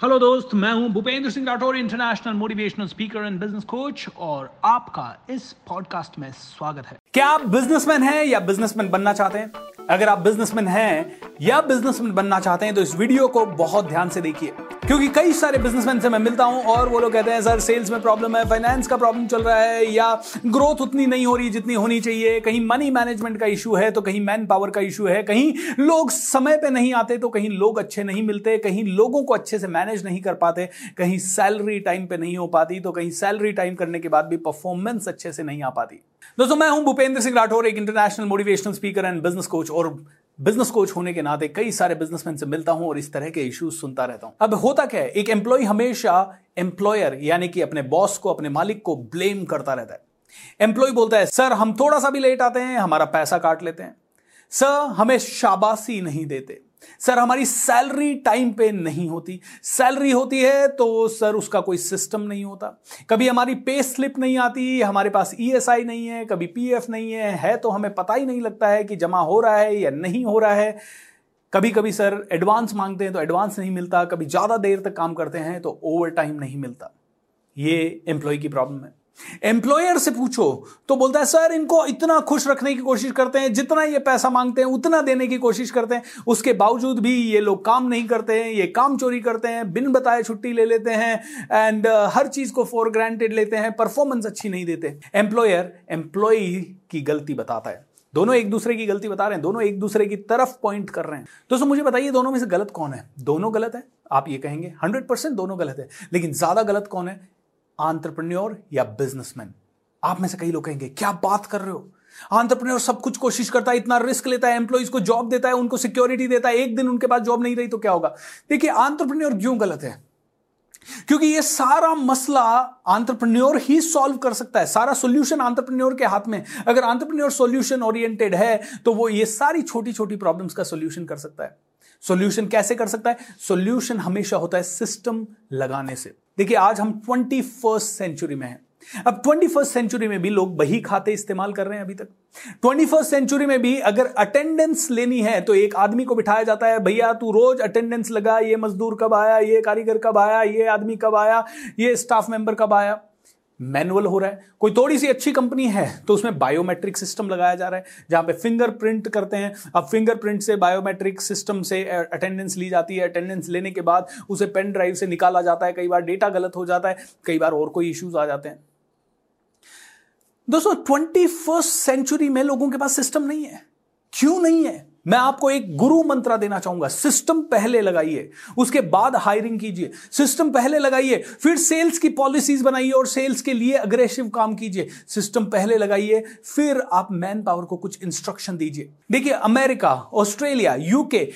Hello दोस्त, मैं हूँ Bhupendra Singh Rathore international motivational speaker and business coach और आपका इस पॉडकास्ट में स्वागत है। क्या आप बिजनेसमैन हैं या बिजनेसमैन बनना चाहते हैं? अगर आप बिजनेसमैन हैं या बिजनेसमैन बनना चाहते हैं तो इस वीडियो को बहुत ध्यान से देखिए। क्योंकि कई सारे बिजनेसमैन से मैं मिलता हूँ और वो लोग कहते हैं, सर सेल्स में प्रॉब्लम है फाइनेंस का प्रॉब्लम चल रहा है या ग्रोथ उतनी नहीं हो रही जितनी होनी चाहिए, कहीं मनी मैनेजमेंट का इशू है तो कहीं मैन पावर का इशू है, कहीं लोग समय पे नहीं आते तो कहीं लोग अच्छे नहीं मिलते, कहीं लोगों को अच्छे से मैनेज नहीं कर पाते, कहीं सैलरी टाइम पे नहीं हो पाती तो कहीं सैलरी टाइम करने के बाद भी परफॉर्मेंस अच्छे से नहीं आ पाती. दोस्तों, मैं हूँ भूपेंद्र सिंह राठौर, एक international motivational speaker and business coach और बिज़नेस कोच होने के नाते कई सारे बिजनेसमैन से मिलता हूँ और इस तरह के इश्यूज़ सुनता रहता हूँ। अब होता क्या है? एक एम्प्लॉय हमेशा एम्प्लॉयर यानी कि अपने बॉस को, अपने मालिक को ब्लेम करता रहता है। एम्प्लॉय बोलता है, सर, हम थोड़ा सा भी लेट आते हैं, हमारा पैसा काट लेते हैं। सर, हमें शाबाशी नहीं देते। सर, हमारी सैलरी टाइम पे नहीं होती। सैलरी होती है तो सर, उसका कोई सिस्टम नहीं होता। कभी हमारी पे स्लिप नहीं आती, हमारे पास ईएसआई नहीं है, कभी पीएफ नहीं है है तो हमें पता ही नहीं लगता है कि जमा हो रहा है या नहीं हो रहा है। कभी कभी सर एडवांस मांगते हैं तो एडवांस नहीं मिलता, कभी ज़्यादा देर तक काम करते हैं तो ओवर टाइम नहीं मिलता। ये एम्प्लॉय की प्रॉब्लम है। एम्प्लॉयर से पूछो तो बोलता है सर इनको इतना खुश रखने की कोशिश करते हैं जितना ये पैसा मांगते हैं उतना देने की कोशिश करते हैं। उसके बावजूद भी ये लोग काम नहीं करते हैं ये काम चोरी करते हैं बिन बताए छुट्टी ले लेते हैं एंड uh, हर चीज़ को फॉर ग्रांटेड लेते हैं परफॉर्मेंस अच्छी नहीं देते। एम्प्लॉयर एम्प्लॉय की गलती बताता है। दोनों एक दूसरे की गलती बता रहे हैं दोनों एक दूसरे की तरफ़ पॉइंट कर रहे हैं। दोस्तों मुझे बताइए दोनों में से गलत कौन है? दोनों गलत है? आप ये कहेंगे हंड्रेड परसेंट दोनों गलत है। लेकिन ज़्यादा गलत कौन है? आंट्रप्रन्योर या बिजनेसमैन आप में से कई लोग कहेंगे, क्या बात कर रहे हो? आंट्रप्रन्योर सब कुछ कोशिश करता है, इतना रिस्क लेता है एम्प्लॉइज को जॉब देता है, उनको सिक्योरिटी देता है, एक दिन उनके पास जॉब नहीं रही तो क्या होगा? देखिए आंट्रप्रन्योर क्यों गलत है? क्योंकि ये सारा मसला आंट्रप्रन्योर ही सॉल्व कर सकता है। सारा सॉल्यूशन आंट्रप्रन्योर के हाथ में। अगर आंट्रप्रन्योर सॉल्यूशन ओरिएंटेड है तो वो ये सारी छोटी छोटी प्रॉब्लम्स का सॉल्यूशन कर सकता है। सॉल्यूशन कैसे कर सकता है? सॉल्यूशन हमेशा होता है सिस्टम लगाने से। देखिए, आज हम ट्वेंटी फ़र्स्ट सेंचुरी में हैं। अब ट्वेंटी फ़र्स्ट सेंचुरी में भी लोग बही खाते इस्तेमाल कर रहे हैं अभी तक। ट्वेंटी फ़र्स्ट सेंचुरी में भी अगर अटेंडेंस लेनी है तो एक आदमी को बिठाया जाता है, भैया, तू रोज अटेंडेंस लगा, ये मजदूर कब आया, ये कारीगर कब आया, ये आदमी कब आया, ये स्टाफ मेंबर कब आया? मैनुअल हो रहा है। कोई थोड़ी सी अच्छी कंपनी है तो उसमें बायोमेट्रिक सिस्टम लगाया जा रहा है, जहाँ पे फिंगरप्रिंट करते हैं। अब फिंगरप्रिंट से बायोमेट्रिक सिस्टम से अटेंडेंस ली जाती है। अटेंडेंस लेने के बाद उसे पेन ड्राइव से निकाला जाता है। कई बार डेटा गलत हो जाता है, कई बार और कोई इश्यूज़ आ जाते हैं। दोस्तों ट्वेंटी फ़र्स्ट सेंचुरी में लोगों के पास सिस्टम नहीं है। क्यों नहीं है? मैं आपको एक गुरु मंत्र देना चाहूँगा। सिस्टम पहले लगाइए, उसके बाद हायरिंग कीजिए। सिस्टम पहले लगाइए, फिर सेल्स की पॉलिसीज़ बनाइए और सेल्स के लिए अग्रेसिव काम कीजिए। सिस्टम पहले लगाइए, फिर आप मैन पावर को कुछ इंस्ट्रक्शन दीजिए। देखिए, अमेरिका, ऑस्ट्रेलिया, यूके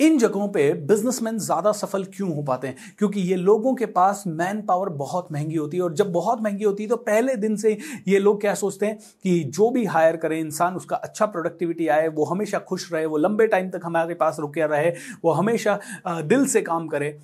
इन जगहों पे बिजनेसमैन ज़्यादा सफल क्यों हो पाते हैं? क्योंकि ये लोगों के पास मैन पावर बहुत महँगी होती है और जब बहुत महँगी होती है तो पहले दिन से ये लोग क्या सोचते हैं कि जो भी हायर करें, इंसान उसका अच्छा प्रोडक्टिविटी आए, वो हमेशा खुश रहे, वो लंबे टाइम तक हमारे पास रुके रहे, वो हमेशा दिल से काम करे।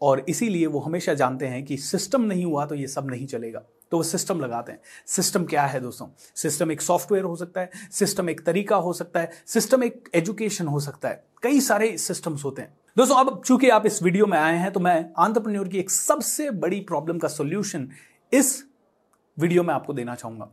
और इसीलिए वो हमेशा जानते हैं कि सिस्टम नहीं हुआ तो ये सब नहीं चलेगा। तो वो सिस्टम लगाते हैं। सिस्टम क्या है दोस्तों? सिस्टम एक सॉफ्टवेयर हो सकता है, सिस्टम एक तरीका हो सकता है, सिस्टम एक एजुकेशन हो सकता है। कई सारे सिस्टम्स होते हैं। दोस्तों, अब चूँकि आप इस वीडियो में आए हैं तो मैं आंट्रप्रन्योर की एक सबसे बड़ी प्रॉब्लम का सोल्यूशन इस वीडियो में आपको देना चाहूँगा।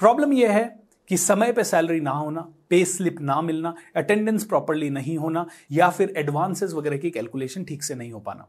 प्रॉब्लम यह है कि समय पे सैलरी ना होना पे स्लिप ना मिलना अटेंडेंस प्रॉपरली नहीं होना, या फिर एडवांसेस वगैरह की कैलकुलेशन ठीक से नहीं हो पाना।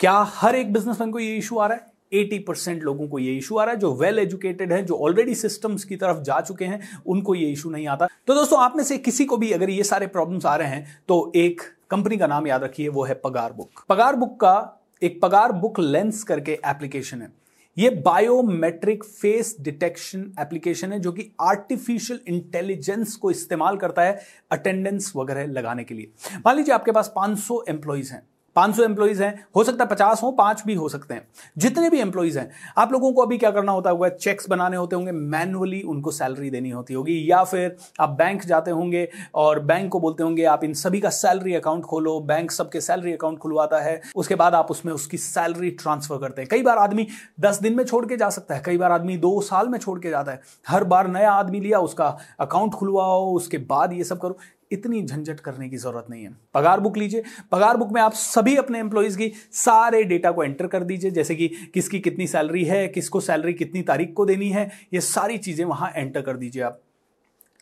क्या हर एक बिजनेसमैन को ये इशू आ रहा है? 80 परसेंट लोगों को ये इशू आ रहा है, जो वेल एजुकेटेड है, जो ऑलरेडी सिस्टम्स की तरफ़ जा चुके हैं, उनको ये इशू नहीं आता। तो दोस्तों, आप में से किसी को भी अगर ये सारे प्रॉब्लम्स आ रहे हैं तो एक कंपनी का नाम याद रखिए, वो है पगार बुक पगार बुक का एक पगार बुक लेंस करके एप्लीकेशन है। ये बायोमेट्रिक फेस डिटेक्शन एप्लीकेशन है, जो कि आर्टिफिशियल इंटेलिजेंस को इस्तेमाल करता है अटेंडेंस वगैरह लगाने के लिए। मान लीजिए आपके पास 500 एम्प्लॉयज़ हैं। 500 एम्प्लॉइज हैं, हो सकता है 50 हो, पाँच भी हो सकते हैं। जितने भी एम्प्लॉइज हैं, आप लोगों को अभी क्या करना होता होगा? चेक्स बनाने होते होंगे मैनुअली उनको सैलरी देनी होती होगी, या फिर आप बैंक जाते होंगे और बैंक को बोलते होंगे, आप इन सभी का सैलरी अकाउंट खोलो बैंक सबके सैलरी अकाउंट खुलवाता है, उसके बाद आप उसमें उसकी सैलरी ट्रांसफ़र करते हैं। कई बार आदमी दस दिन में छोड़ के जा सकता है, कई बार आदमी दो साल में छोड़ के जाता है। हर बार नया आदमी लिया, उसका अकाउंट खुलवाओ, उसके बाद ये सब करो। इतनी झंझट करने की ज़रूरत नहीं है। पगार बुक लीजिए। पगार बुक में आप सभी अपने एम्प्लॉयज़ की सारे डेटा को एंटर कर दीजिए, जैसे कि किसकी कितनी सैलरी है, किसको सैलरी कितनी तारीख को देनी है, ये सारी चीज़ें वहाँ एंटर कर दीजिए आप।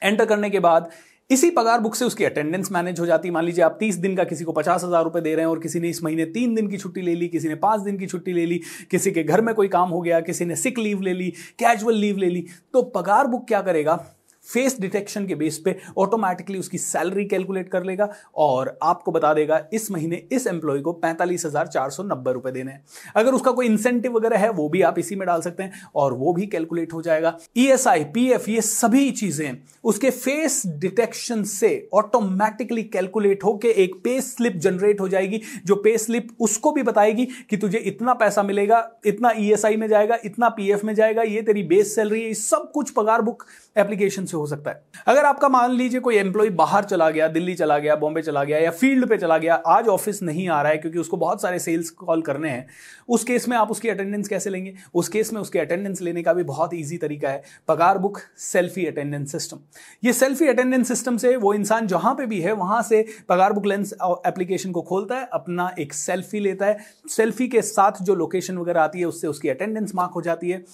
एंटर करने के बाद इसी पगार बुक से उसकी अटेंडेंस मैनेज हो जाती। है मान लीजिए आप तीस दिन का किसी को पचास हज़ार रुपए दे रहे हैं और किसी ने इस महीने तीन दिन की छुट्टी ले ली, किसी ने पाँच दिन की छुट्टी ले ली, किसी के घर में कोई काम हो गया, किसी ने सिक लीव ले ली कैजुअल लीव ले ली तो पगार बुक क्या करेगा? फेस डिटेक्शन के बेस पे ऑटोमेटिकली उसकी सैलरी कैलकुलेट कर लेगा और आपको बता देगा इस महीने इस एम्प्लॉय को पैंतालीस हज़ार चार सौ नब्बे रुपए देने हैं। अगर उसका कोई इंसेंटिव वगैरह है, वो भी आप इसी में डाल सकते हैं और वो भी कैलकुलेट हो जाएगा। E S I P F ये सभी चीज़ें उसके फेस डिटेक्शन से ऑटोमेटिकली कैलकुलेट होकर एक पे स्लिप जनरेट हो जाएगी, जो पे स्लिप उसको भी बताएगी कि तुझे इतना पैसा मिलेगा, इतना ई एस आई में जाएगा, इतना पी एफ़ में जाएगा, ये तेरी बेस सैलरी है सब कुछ पगार बुक एप्लीकेशन से हो सकता है। अगर आपका मान लीजिए कोई एम्प्लॉय बाहर चला गया, दिल्ली चला गया, बॉम्बे चला गया या फ़ील्ड पे चला गया, आज ऑफ़िस नहीं आ रहा है क्योंकि उसको बहुत सारे सेल्स कॉल करने हैं, उस केस में आप उसकी अटेंडेंस कैसे लेंगे? उस केस में उसकी अटेंडेंस लेने का भी बहुत ईजी तरीका है। Pagar book selfie attendance system ये सेल्फी अटेंडेंस सिस्टम से वो इंसान जहाँ पे भी है, वहाँ से पगार बुक लेंस एप्लीकेशन को खोलता है, अपना एक सेल्फी लेता है। सेल्फी के साथ जो लोकेशन वगैरह आती है, उससे उसकी अटेंडेंस मार्क हो जाती है।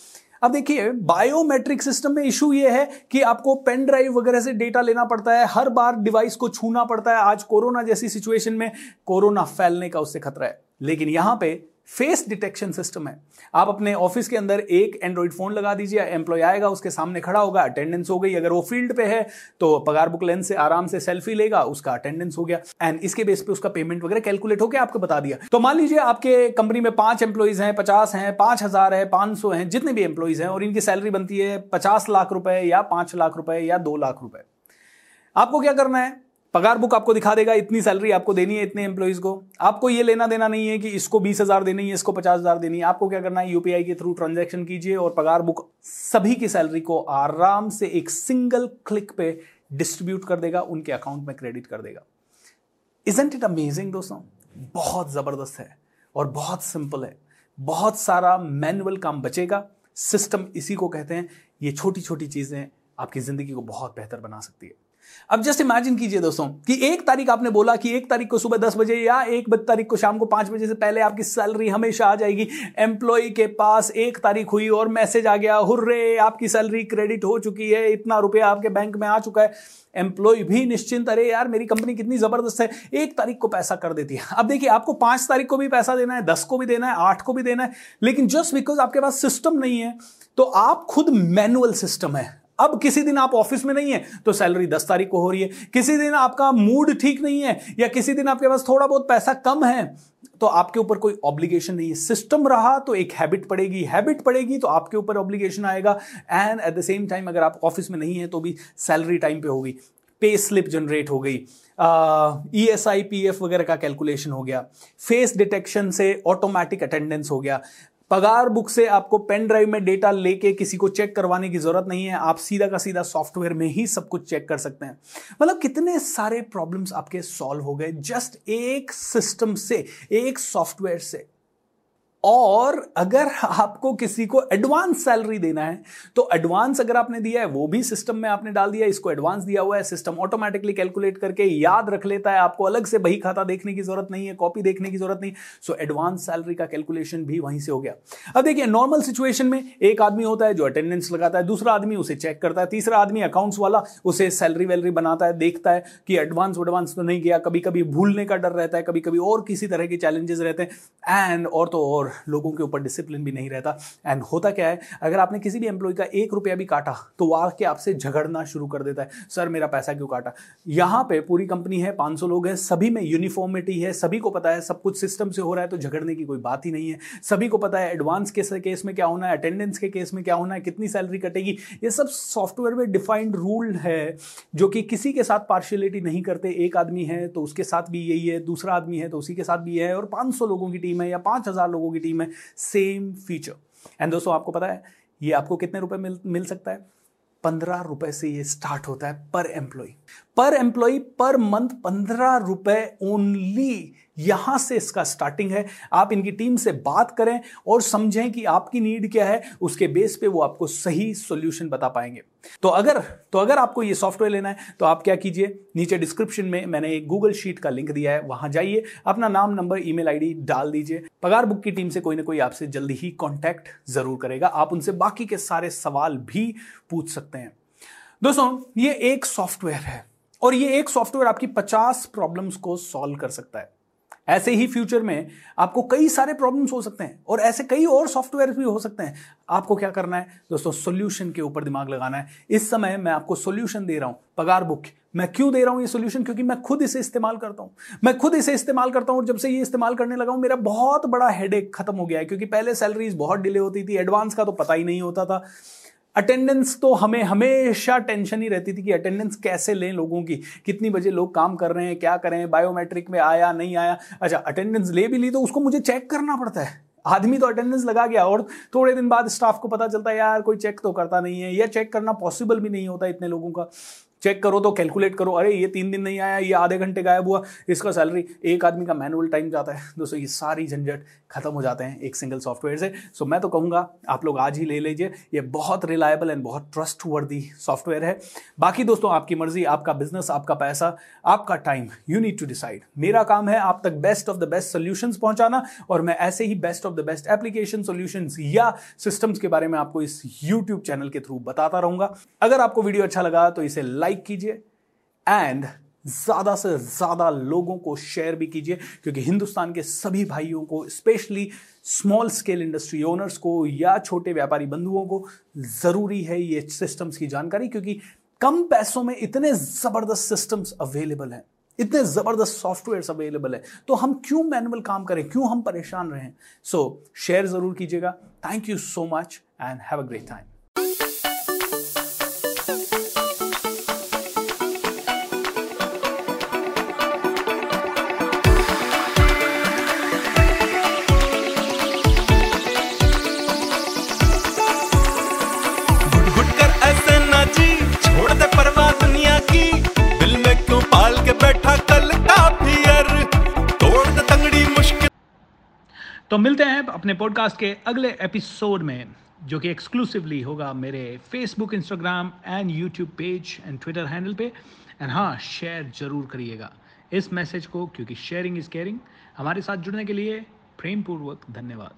अब देखिए बायोमेट्रिक सिस्टम में इशू यह है कि आपको पेन ड्राइव वगैरह से डेटा लेना पड़ता है। हर बार डिवाइस को छूना पड़ता है। आज कोरोना जैसी सिचुएशन में कोरोना फैलने का उससे खतरा है। लेकिन यहाँ पे फेस डिटेक्शन सिस्टम है। आप अपने ऑफ़िस के अंदर एक एंड्रॉइड फ़ोन लगा दीजिए एम्प्लॉय आएगा, उसके सामने खड़ा होगा अटेंडेंस हो गई, अगर वो फ़ील्ड पे है तो पगार बुक लेंस से आराम से सेल्फी लेगा, उसका अटेंडेंस हो गया। एंड इसके बेस पे उसका पेमेंट वगैरह कैलकुलेट होकर आपको बता दिया। तो मान लीजिए आपके कंपनी में पाँच एम्प्लॉयज़ हैं, पचास हैं, पाँच हज़ार है, पाँच सौ हैं, जितने भी एम्प्लॉयज़ हैं, और इनकी सैलरी बनती है पचास लाख रुपए या पाँच लाख रुपए या दो लाख रुपए। आपको क्या करना है? पगार बुक आपको दिखा देगा, इतनी सैलरी आपको देनी है, इतने एम्प्लॉइज को। आपको ये लेना देना नहीं है कि इसको बीस हज़ार देनी है, इसको पचास हज़ार देनी है। आपको क्या करना है यूपीआई के थ्रू ट्रांजेक्शन कीजिए और पगार बुक सभी की सैलरी को आराम से एक सिंगल क्लिक पे डिस्ट्रीब्यूट कर देगा, उनके अकाउंट में क्रेडिट कर देगा। इजेंट इट अमेजिंग दोस्तों? बहुत ज़बरदस्त है और बहुत सिंपल है। बहुत सारा मैनुअल काम बचेगा। सिस्टम इसी को कहते हैं। ये छोटी छोटी चीज़ें आपकी ज़िंदगी को बहुत बेहतर बना सकती है। अब जस्ट इमेजिन कीजिए दोस्तों कि एक तारीख आपने बोला कि एक तारीख को सुबह दस बजे या एक तारीख को शाम को पाँच बजे से पहले आपकी सैलरी हमेशा आ जाएगी। एम्प्लॉय के पास एक तारीख हुई और मैसेज आ गया, हुर्रे, आपकी सैलरी क्रेडिट हो चुकी है, इतना रुपया आपके बैंक में आ चुका है। एम्प्लॉय भी निश्चिंत, अरे यार, मेरी कंपनी कितनी ज़बरदस्त है, एक तारीख को पैसा कर देती है। अब देखिए, आपको पाँच तारीख को भी पैसा देना है, दस को भी देना है, आठ को भी देना है, लेकिन जस्ट बिकॉज़ आपके पास सिस्टम नहीं है तो आप खुद मैनुअल सिस्टम है। अब किसी दिन आप ऑफ़िस में नहीं है तो सैलरी दस तारीख को हो रही है। किसी दिन आपका मूड ठीक नहीं है, या किसी दिन आपके पास थोड़ा बहुत पैसा कम है तो आपके ऊपर कोई ऑब्लिगेशन नहीं है। सिस्टम रहा तो एक हैबिट पड़ेगी। हैबिट पड़ेगी तो आपके ऊपर ऑब्लिगेशन आएगा। And at the same time अगर आप ऑफ़िस में नहीं है तो भी सैलरी टाइम पे होगी। पे स्लिप जनरेट हो गई। E S I P F वगैरह का कैलकुलेशन हो गया। फेस डिटेक्शन से ऑटोमेटिक अटेंडेंस हो गया। पगार बुक से आपको पेन ड्राइव में डेटा लेके किसी को चेक करवाने की ज़रूरत नहीं है। आप सीधा का सीधा सॉफ्टवेयर में ही सब कुछ चेक कर सकते हैं। मतलब कितने सारे प्रॉब्लम्स आपके सॉल्व हो गए जस्ट एक सिस्टम से, एक सॉफ्टवेयर से। और अगर आपको किसी को एडवांस सैलरी देना है तो एडवांस अगर आपने दिया है, वो भी सिस्टम में आपने डाल दिया इसको एडवांस दिया हुआ है सिस्टम ऑटोमेटिकली कैलकुलेट करके याद रख लेता है, आपको अलग से बही खाता देखने की ज़रूरत नहीं है कॉपी देखने की ज़रूरत नहीं सो एडवांस सैलरी का कैलकुलेशन भी वहीं से हो गया। अब देखिए नॉर्मल सिचुएशन में एक आदमी होता है जो अटेंडेंस लगाता है, दूसरा आदमी उसे चेक करता है, तीसरा आदमी अकाउंट्स वाला उसे सैलरी वैलरी बनाता है, देखता है कि एडवांस एडवांस तो नहीं गया कभी कभी भूलने का डर रहता है कभी कभी और किसी तरह के चैलेंजेस रहते हैं एंड और तो और लोगों के ऊपर डिसिप्लिन भी नहीं रहता। एंड होता क्या है? अगर आपने किसी भी एम्प्लॉय का एक रुपया भी काटा तो वो आके आपसे झगड़ना शुरू कर देता है। सर, मेरा पैसा क्यों काटा? यहाँ पे पूरी कंपनी है 500 लोग हैं, सभी में यूनिफॉर्मिटी है, सभी को पता है, सब कुछ सिस्टम से हो रहा है तो झगड़ने की कोई बात ही नहीं है। सभी को पता है एडवांस के केस में क्या होना है अटेंडेंस के केस में क्या होना है, कितनी सैलरी कटेगी। ये सब सॉफ्टवेयर में डिफाइंड रूल है, जो कि किसी के साथ पार्शियलिटी नहीं करते। एक आदमी है तो उसके साथ भी यही है, दूसरा आदमी है तो उसी के साथ भी है, और 500 लोगों की टीम है या 5000 लोगों की टीम में सेम फीचर एंड दोस्तों, आपको पता है, ये आपको कितने रुपए मिल मिल सकता है? पंद्रह रुपए से ये स्टार्ट होता है पर एम्प्लॉय पर एम्प्लॉय पर मंथ पंद्रह रुपए ओनली यहाँ से इसका स्टार्टिंग है। आप इनकी टीम से बात करें और समझें कि आपकी नीड क्या है, उसके बेस पे वो आपको सही सोल्यूशन बता पाएँगे। तो अगर तो अगर आपको ये सॉफ्टवेयर लेना है तो आप क्या कीजिए, नीचे डिस्क्रिप्शन में मैंने एक गूगल शीट का लिंक दिया है, वहाँ जाइए, अपना नाम नंबर ईमेल आईडी डाल दीजिए। पगार बुक की टीम से कोई ना कोई आपसे जल्दी ही कांटेक्ट ज़रूर करेगा। आप उनसे बाकी के सारे सवाल भी पूछ सकते हैं। दोस्तों, ये एक सॉफ्टवेयर है और ये एक सॉफ्टवेयर आपकी 50 प्रॉब्लम्स को सॉल्व कर सकता है। ऐसे ही फ्यूचर में आपको कई सारे प्रॉब्लम्स हो सकते हैं और ऐसे कई और सॉफ्टवेयर भी हो सकते हैं। आपको क्या करना है? दोस्तों, सॉल्यूशन के ऊपर दिमाग लगाना है। इस समय मैं आपको सॉल्यूशन दे रहा हूँ। पगार बुक। मैं क्यों दे रहा हूँ ये सॉल्यूशन? क्योंकि मैं खुद इसे इस्तेमाल करता हूँ। मैं खुद इसे इस्तेमाल करता हूँ और जब से ये इस्तेमाल करने लगा हूँ, मेरा बहुत बड़ा हेडेक खत्म हो गया है। क्योंकि पहले सैलरीज बहुत डिले होती थी। एडवांस का तो पता ही नहीं होता था। अटेंडेंस तो हमें, हमेशा टेंशन ही रहती थी कि अटेंडेंस कैसे लें लोगों की? कितनी बजे लोग काम कर रहे हैं, क्या करें बायोमेट्रिक में आया, नहीं आया? अच्छा अटेंडेंस ले भी ली तो उसको मुझे चेक करना पड़ता है। आदमी तो अटेंडेंस लगा गया और थोड़े दिन बाद स्टाफ को पता चलता है, यार, कोई चेक तो करता नहीं है। या चेक करना पॉसिबल भी नहीं होता इतने लोगों का। चेक करो तो कैलकुलेट करो। अरे, ये तीन दिन नहीं आया, ये आधे घंटे गायब हुआ। इसका सैलरी एक आदमी का मैनुअल टाइम जाता है। दोस्तों, ये सारी झंझट खत्म हो जाते हैं एक सिंगल सॉफ्टवेयर से। सो मैं तो कहूँगा, आप लोग आज ही ले लीजिए। ये बहुत रिलायबल एंड बहुत ट्रस्ट वर्दी सॉफ्टवेयर है। बाकी दोस्तों, आपकी मर्ज़ी, आपका बिज़नेस आपका पैसा, आपका time you need to decide मेरा काम है आप तक best of the best solution पहुंचाना और मैं ऐसे ही best of the best application solution या सिस्टम्स के बारे में आपको इस यूट्यूब चैनल के थ्रू बताता रहूँगा। अगर आपको वीडियो अच्छा लगा तो इसे लाइक कीजिए एंड ज़्यादा से ज़्यादा लोगों को शेयर भी कीजिए, क्योंकि हिंदुस्तान के सभी भाइयों को specially small scale industry owners को या छोटे व्यापारी बंधुओं को ज़रूरी है ये सिस्टम्स की जानकारी, क्योंकि कम पैसों में इतने ज़बरदस्त सिस्टम्स अवेलेबल हैं, इतने ज़बरदस्त सॉफ्टवेयर अवेलेबल है तो हम क्यों मैनुअल काम करें, क्यों हम परेशान रहें? सो शेयर ज़रूर कीजिएगा। Thank you so much and have a great time तो मिलते हैं अपने पॉडकास्ट के अगले एपिसोड में, जो कि एक्सक्लूसिवली होगा मेरे Facebook Instagram and YouTube page and Twitter handle पे। एंड हाँ शेयर ज़रूर करिएगा इस मैसेज को, क्योंकि शेयरिंग इज़ केयरिंग हमारे साथ जुड़ने के लिए प्रेमपूर्वक धन्यवाद।